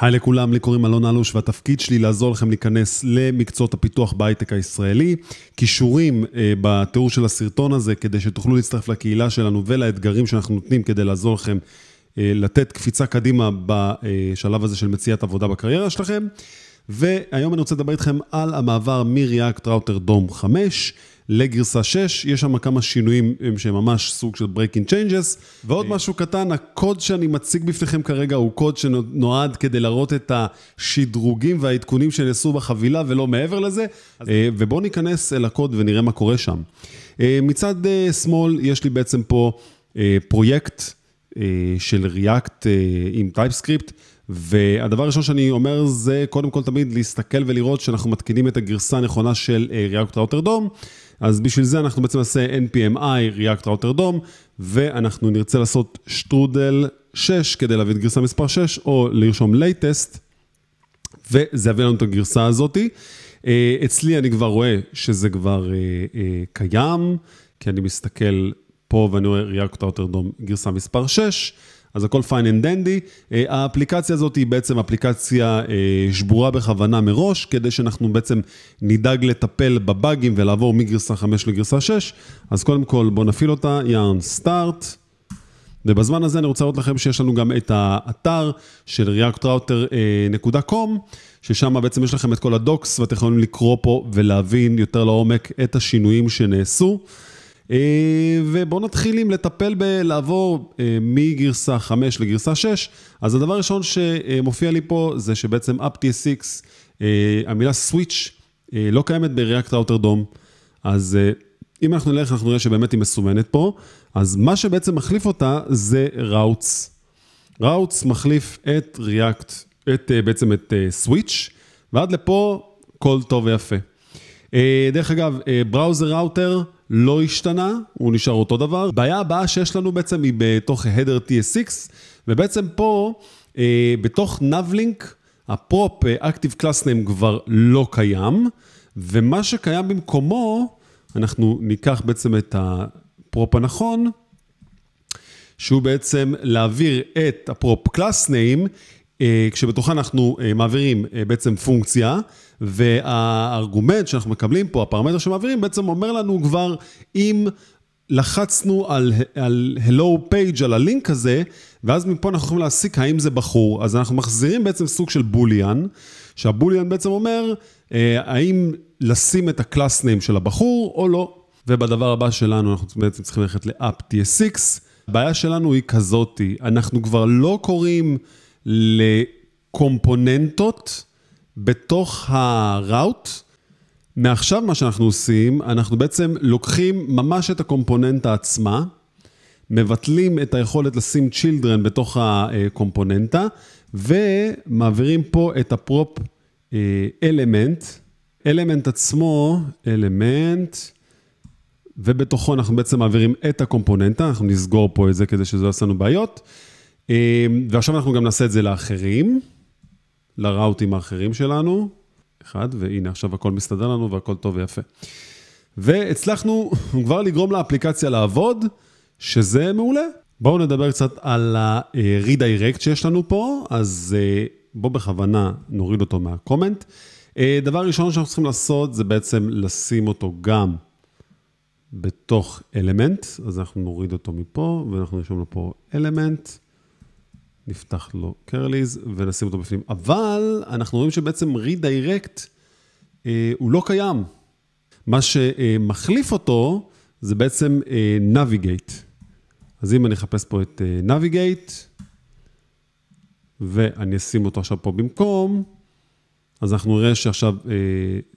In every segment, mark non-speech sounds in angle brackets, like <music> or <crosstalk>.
היי לכולם, לי קוראים אלון אלוש והתפקיד שלי לעזור לכם להיכנס למקצועות הפיתוח בהייטק הישראלי. כישורים אה, בתיאור של הסרטון הזה כדי שתוכלו להצטרף לקהילה שלנו ולאתגרים שאנחנו נותנים כדי לעזור לכם אה, לתת קפיצה קדימה בשלב הזה של מציאת עבודה בקריירה שלכם. והיום אני רוצה לדבר איתכם על המעבר מ-React Router DOM 5 לגרסה 6, יש שם כמה שינויים שהם ממש סוג של breaking changes, ועוד משהו קטן, הקוד שאני מציג בפניכם כרגע הוא קוד שנועד כדי להראות את השדרוגים והעדכונים שנעשו בחבילה ולא מעבר לזה, אה, ובואו ניכנס אל הקוד ונראה מה קורה שם. אה, מצד אה, שמאל יש לי בעצם פה פרויקט של React עם TypeScript. והדבר הראשון שאני אומר זה קודם כל תמיד להסתכל ולראות שאנחנו מתקינים את הגרסה הנכונה של React Router DOM. אז בשביל זה אנחנו בעצם נעשה npmi React Router DOM, ואנחנו נרצה לעשות שטרודל 6 כדי להביא את גרסה מספר 6, או לרשום latest, וזה יביא לנו את הגרסה הזאתי. אה, אצלי אני כבר רואה שזה כבר אה, אה, קיים, כי אני מסתכל פה ואני רואה React Router DOM גרסה מספר 6. אז הכל and dandy. אה, האפליקציה הזאת היא בעצם אפליקציה אה, שבורה בכוונה מראש, כדי שאנחנו בעצם נדאג לטפל בבאגים ולעבור מגרסה 5 לגרסה 6. אז קודם כל בואו נפעיל אותה, יארן סטארט. ובזמן הזה אני רוצה לראות לכם שיש לנו גם את האתר של reactrouter.com, ששם בעצם יש לכם את כל הדוקס ואתם יכולים לקרוא פה ולהבין יותר לעומק את השינויים שנעשו. אה, ובואו נתחיל עם לטפל בלעבור אה, מגרסה 5 לגרסה 6. אז הדבר הראשון שמופיע לי פה זה שבעצם UpTS6, אה, המילה Switch לא קיימת ב-React Router DOM. אז אם אנחנו נלך, אנחנו נראה שבאמת היא מסומנת פה. אז מה שבעצם מחליף אותה זה Routes. Routes מחליף את React, את, בעצם את Switch, ועד לפה כל טוב ויפה. דרך אגב, בראוזר ראוטר, לא השתנה, הוא נשאר אותו דבר. הבעיה הבאה שיש לנו בעצם היא בתוך הדר TS6, ובעצם פה, אה, בתוך NavLink, ה prop Active Class Name כבר לא קיים, ומה שקיים במקומו, אנחנו ניקח בעצם את ה prop הנכון, שהוא בעצם להעביר את ה prop Class Name אה, כשבתוכה אנחנו אה, מעבירים אה, בעצם פונקציה, והארגומנט שאנחנו מקבלים פה, הפרמטר שמעבירים, בעצם אומר לנו כבר אם לחצנו על, על Hello Page, על הלינק הזה, ואז מפה אנחנו יכולים להסיק האם זה בחור. אז אנחנו מחזירים בעצם סוג של בוליאן, שהבוליאן בעצם אומר האם לשים את הקלאס ניים של הבחור או לא. ובדבר הבא שלנו אנחנו בעצם צריכים ללכת TS6. הבעיה שלנו היא כזאתי, אנחנו כבר לא קוראים... לקומפוננטות בתוך הראוט. מעכשיו מה שאנחנו עושים, אנחנו בעצם לוקחים ממש את הקומפוננטה עצמה, מבטלים את היכולת לשים children בתוך הקומפוננטה, ומעבירים פה את הפרופ אלמנט, אלמנט עצמו, אלמנט, ובתוכו אנחנו בעצם מעבירים את הקומפוננטה, אנחנו נסגור פה את זה כדי שזה לא יעשה לנו בעיות. אמ, ועכשיו אנחנו גם נעשה את זה לאחרים, לראוטים האחרים שלנו. אחד, והנה עכשיו הכל מסתדר לנו והכל טוב ויפה. והצלחנו <laughs> כבר לגרום לאפליקציה לעבוד, שזה מעולה. בואו נדבר קצת על ה-redirect שיש לנו פה, אז אה, בואו בכוונה נוריד אותו מהקומנט. אה, דבר ראשון שאנחנו צריכים לעשות זה בעצם לשים אותו גם בתוך אלמנט, אז אנחנו נוריד אותו מפה ואנחנו נרשום לו פה אלמנט. נפתח לו curlies ונשים אותו בפנים. אבל אנחנו רואים שבעצם redirect אה, הוא לא קיים. מה שמחליף אותו זה בעצם. אה, אז אם אני אחפש פה את אה, ואני אשים אותו עכשיו פה במקום, אז אנחנו נראה שעכשיו אה,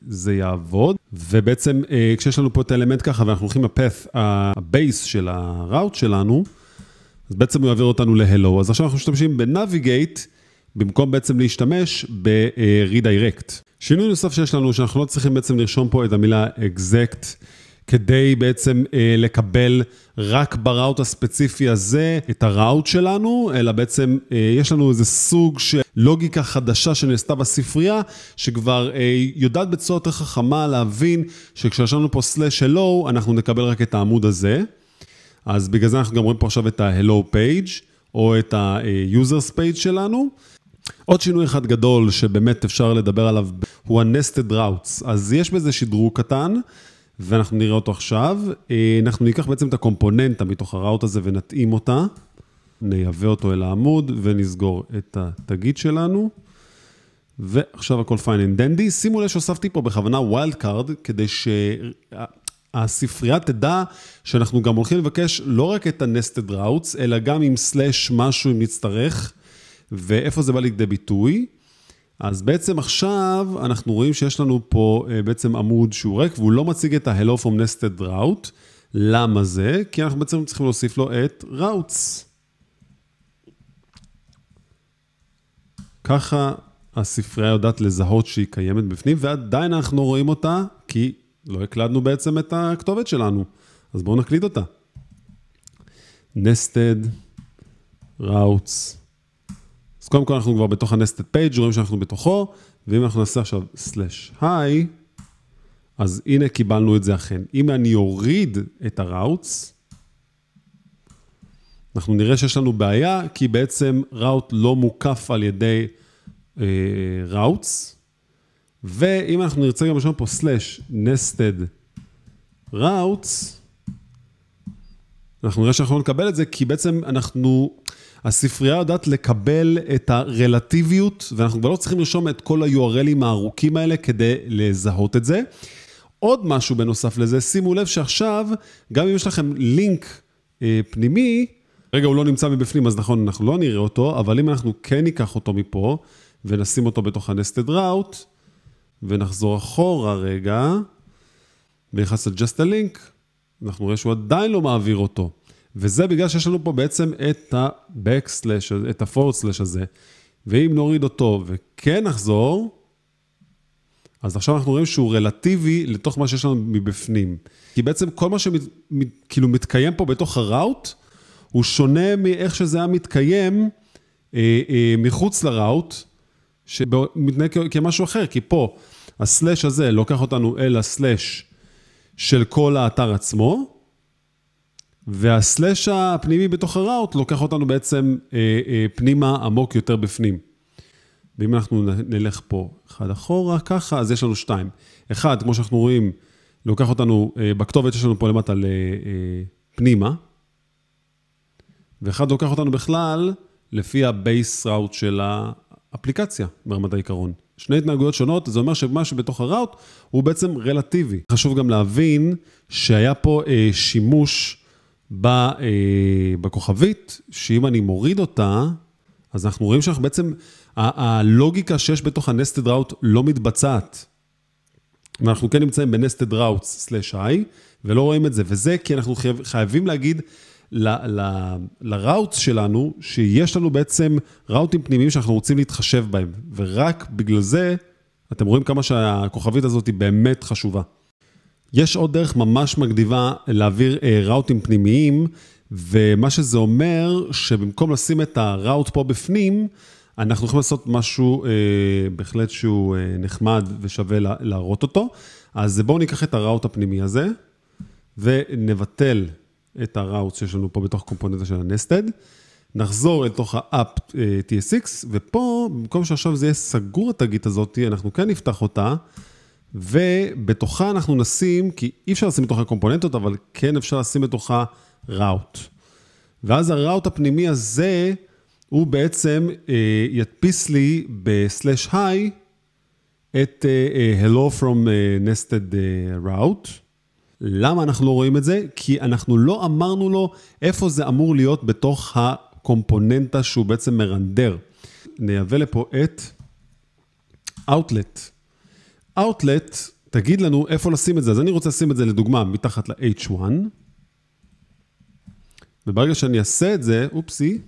זה יעבוד. ובעצם אה, כשיש לנו פה את האלמנט ככה, ואנחנו הולכים ל path, ה base של ה route שלנו, אז בעצם הוא יעביר אותנו ל-Hello. אז עכשיו אנחנו משתמשים ב-Navigate, במקום בעצם להשתמש ב-Redirect. שינוי נוסף שיש לנו, שאנחנו לא צריכים בעצם לרשום פה את המילה Exact, כדי בעצם אה, לקבל רק בראוט הספציפי הזה את הראוט שלנו, אלא בעצם אה, יש לנו איזה סוג של לוגיקה חדשה שנעשתה בספרייה, שכבר אה, יודעת בצורה יותר חכמה להבין שכשיש לנו פה סלאש hello, אנחנו נקבל רק את העמוד הזה. אז בגלל זה אנחנו גם רואים פה עכשיו את ה-Hello Page, או את ה-Users Page שלנו. עוד שינוי אחד גדול שבאמת אפשר לדבר עליו הוא ה-nested routes. אז יש בזה שדרוג קטן, ואנחנו נראה אותו עכשיו. אה, אנחנו ניקח בעצם את הקומפוננטה מתוך ה route הזה ונתאים אותה. נייבא אותו אל העמוד ונסגור את התגית שלנו. ועכשיו הכל fine and dandy. שימו לב שהוספתי פה בכוונה wild card, כדי שהספרייה תדע שאנחנו גם הולכים לבקש לא רק את ה-nested routes, אלא גם עם סלאש משהו אם נצטרך, ואיפה זה בא לידי ביטוי. אז בעצם עכשיו אנחנו רואים שיש לנו פה אה, בעצם עמוד שהוא ריק, והוא לא מציג את ה-Hello from nested route. למה זה? כי אנחנו בעצם צריכים להוסיף לו את routes. ככה הספרייה יודעת לזהות שהיא קיימת בפנים, ועדיין אנחנו רואים אותה, כי לא הקלדנו בעצם את הכתובת שלנו. אז בואו נקליד אותה. nested routes. אז קודם כל אנחנו כבר בתוך ה-nested page, רואים שאנחנו בתוכו, ואם אנחנו נעשה עכשיו slash hi, אז הנה קיבלנו את זה אכן. אם אני אוריד את ה-routes, אנחנו נראה שיש לנו בעיה, כי בעצם route לא מוקף על ידי ראוטס, ואם אנחנו נרצה גם לשאול פה סלאש nested routes, אנחנו נראה שאנחנו לא נקבל את זה, כי בעצם אנחנו, הספרייה יודעת לקבל את הרלטיביות, ואנחנו כבר לא צריכים לרשום את כל ה-URLים הארוכים האלה כדי לזהות את זה. עוד משהו בנוסף לזה, שימו לב שעכשיו, גם אם יש לכם לינק אה, פנימי, רגע, הוא לא נמצא מבפנים, אז נכון, אנחנו לא נראה אותו, אבל אם אנחנו כן ניקח אותו מפה, ונשים אותו בתוך ה-nested route, ונחזור אחורה רגע, ונכנס ל-just a link, אנחנו רואים שהוא עדיין לא מעביר אותו. וזה בגלל שיש לנו פה בעצם את ה-backslash, את ה-forward slash הזה, ואם נוריד אותו וכן נחזור, אז עכשיו אנחנו רואים שהוא רלטיבי לתוך מה שיש לנו מבפנים. כי בעצם כל מה שכאילו מתקיים פה בתוך הראוט, הוא שונה מאיך שזה היה מתקיים אה, אה, מחוץ לראוט, שמתנהג כמשהו אחר, כי פה הסלאש הזה לוקח אותנו אל הסלאש של כל האתר עצמו, והסלאש הפנימי בתוך הראוט לוקח אותנו בעצם אה, אה, פנימה עמוק יותר בפנים. ואם אנחנו נלך פה אחד אחורה ככה, אז יש לנו שתיים. אחד, כמו שאנחנו רואים, לוקח אותנו, אה, בכתובת יש לנו פה למטה לפנימה, ואחד לוקח אותנו בכלל לפי ה-base route של אפליקציה ברמת העיקרון. שני התנהגויות שונות, זה אומר שמה שבתוך הראוט הוא בעצם רלטיבי. חשוב גם להבין שהיה פה אה, שימוש ב, אה, בכוכבית, שאם אני מוריד אותה, אז אנחנו רואים שאנחנו בעצם, הלוגיקה שיש בתוך ה-nested route לא מתבצעת. ואנחנו כן נמצאים ב-nested routes/i, ולא רואים את זה, וזה כי אנחנו חייב, חייבים להגיד לראוטס שלנו, שיש לנו בעצם ראוטים פנימיים שאנחנו רוצים להתחשב בהם, ורק בגלל זה, אתם רואים כמה שהכוכבית הזאת היא באמת חשובה. יש עוד דרך ממש מגניבה להעביר אה, ראוטים פנימיים, ומה שזה אומר, שבמקום לשים את הראוט פה בפנים, אנחנו יכולים לעשות משהו אה, בהחלט שהוא אה, נחמד ושווה להראות אותו. אז בואו ניקח את הראוט הפנימי הזה, ונבטל את הראוט שיש לנו פה בתוך קומפוננטה של ה-nested, נחזור אל תוך ה-app אה, TSX, ופה, במקום שעכשיו זה יהיה סגור התגית הזאת, אנחנו כן נפתח אותה, ובתוכה אנחנו נשים, כי אי אפשר לשים בתוכה קומפוננטות, אבל כן אפשר לשים בתוכה ראוט. ואז הראוט הפנימי הזה, הוא בעצם אה, ידפיס לי ב-slash hi את uh, hello from uh, nested uh, route. למה אנחנו לא רואים את זה? כי אנחנו לא אמרנו לו איפה זה אמור להיות בתוך הקומפוננטה שהוא בעצם מרנדר. נייבא לפה את Outlet. Outlet, תגיד לנו איפה לשים את זה. אז אני רוצה לשים את זה לדוגמה מתחת ל-H1, וברגע שאני אעשה את זה, אופסי,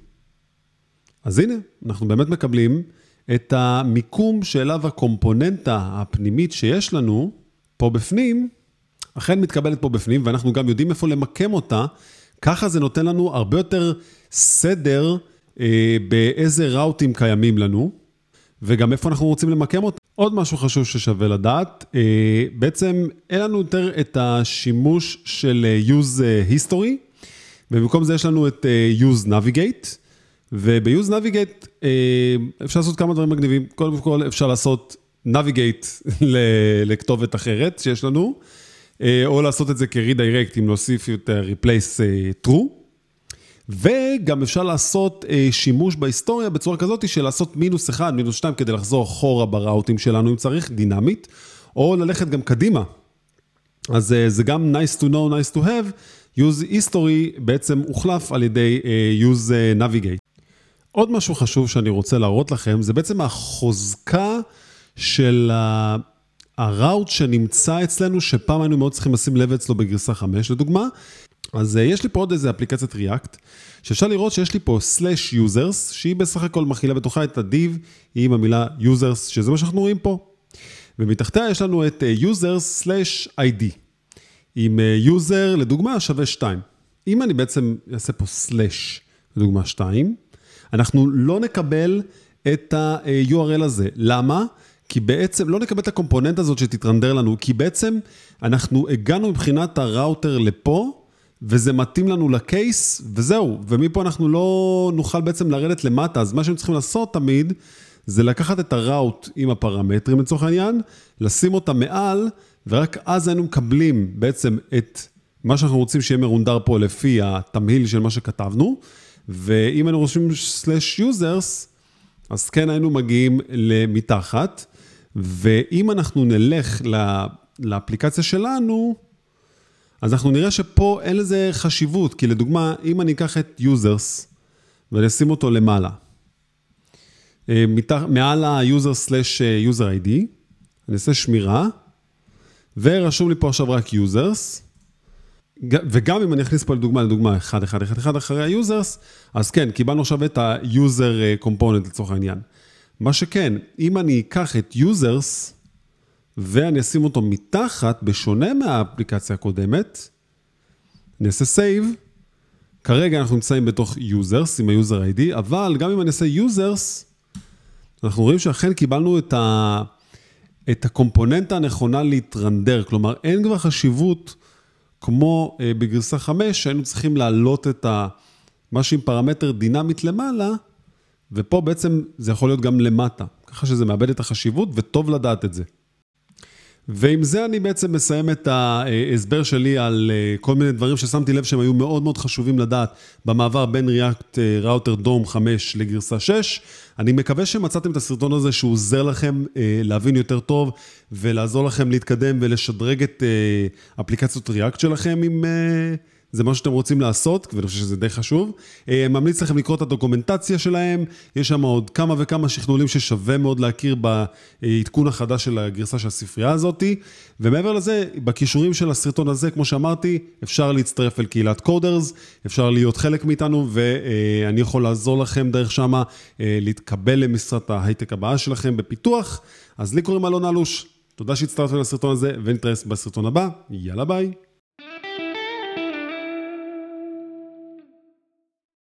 אז הנה, אנחנו באמת מקבלים את המיקום שאליו הקומפוננטה הפנימית שיש לנו פה בפנים, אכן מתקבלת פה בפנים, ואנחנו גם יודעים איפה למקם אותה, ככה זה נותן לנו הרבה יותר סדר אה, באיזה ראוטים קיימים לנו, וגם איפה אנחנו רוצים למקם אותה. עוד משהו חשוב ששווה לדעת, אה, בעצם אין לנו יותר את השימוש של אה, use history, ובמקום זה יש לנו את use navigate, וב-use navigate אה, אפשר לעשות כמה דברים מגניבים. קודם כל אפשר לעשות navigate <laughs> לכתובת אחרת שיש לנו, אה, או לעשות את זה כ-redirect, אם להוסיף יותר replace true. וגם אפשר לעשות שימוש בהיסטוריה בצורה כזאת של לעשות מינוס אחד, מינוס שתיים, כדי לחזור אחורה בראוטים שלנו אם צריך, דינמית, או ללכת גם קדימה. אז זה גם nice to know, nice to have. use history בעצם הוחלף על ידי use navigate. עוד משהו חשוב שאני רוצה להראות לכם, זה בעצם החוזקה של הראוט שנמצא אצלנו, שפעם היינו מאוד צריכים לשים לב אצלו בגרסה 5 לדוגמה. אז יש לי פה עוד איזה אפליקציית React, שאפשר לראות שיש לי פה slash users, שהיא בסך הכל מכילה בתוכה את ה-div עם המילה users, שזה מה שאנחנו רואים פה. ומתחתיה יש לנו את users slash id. עם user לדוגמה שווה 2. אם אני בעצם אעשה פה slash לדוגמה 2, אנחנו לא נקבל את ה-URL הזה. למה? כי בעצם לא נקבל את הקומפוננט הזאת שתתרנדר לנו, כי בעצם אנחנו הגענו מבחינת הראוטר לפה, וזה מתאים לנו לקייס, וזהו. ומפה אנחנו לא נוכל בעצם לרדת למטה. אז מה שהם צריכים לעשות תמיד, זה לקחת את הראוט עם הפרמטרים לצורך העניין, לשים אותה מעל, ורק אז היינו מקבלים בעצם את מה שאנחנו רוצים שיהיה מרונדר פה לפי התמהיל של מה שכתבנו. ואם היינו רושמים slash users, אז כן היינו מגיעים למתחת, ואם אנחנו נלך לאפליקציה שלנו, אז אנחנו נראה שפה אין לזה חשיבות, כי לדוגמה, אם אני אקח את users ואני אשים אותו למעלה, אה, מעל ה-user slash user ID, אני אעשה שמירה, ורשום לי פה עכשיו רק users, וגם אם אני אכניס פה לדוגמה, לדוגמה 1, 1, 1, 1 אחרי ה-users, אז כן, קיבלנו עכשיו את ה-user component לצורך העניין. מה שכן, אם אני אקח את users ואני אשים אותו מתחת, בשונה מהאפליקציה הקודמת, אני אעשה save, כרגע אנחנו נמצאים בתוך users עם ה-user ID, אבל גם אם אני אעשה users, אנחנו רואים שאכן קיבלנו את, ה... את הקומפוננטה הנכונה להתרנדר, כלומר אין כבר חשיבות כמו אה, בגרסה 5, שהיינו צריכים להעלות את ה... משהו עם פרמטר דינמית למעלה, ופה בעצם זה יכול להיות גם למטה, ככה שזה מאבד את החשיבות, וטוב לדעת את זה. ועם זה אני בעצם מסיים את ההסבר שלי על אה, כל מיני דברים ששמתי לב שהם היו מאוד מאוד חשובים לדעת במעבר בין React Router DOM 5 לגרסה 6. אני מקווה שמצאתם את הסרטון הזה שהוא עוזר לכם אה, להבין יותר טוב ולעזור לכם להתקדם ולשדרג את אה, אפליקציות React שלכם עם... זה מה שאתם רוצים לעשות, ואני חושב שזה די חשוב. אה, ממליץ לכם לקרוא את הדוקומנטציה שלהם, יש שם עוד כמה וכמה שכנולים ששווה מאוד להכיר בעדכון החדש של הגרסה של הספרייה הזאת. ומעבר לזה, בכישורים של הסרטון הזה, כמו שאמרתי, אפשר להצטרף אל קהילת קודרס, אפשר להיות חלק מאיתנו, ואני יכול לעזור לכם דרך שמה אה, להתקבל למשרת ההייטק הבאה שלכם בפיתוח. אז לי קוראים אלון אלוש, תודה שהצטרפתם לסרטון הזה, ונתראה בסרטון הבא, יאללה ביי.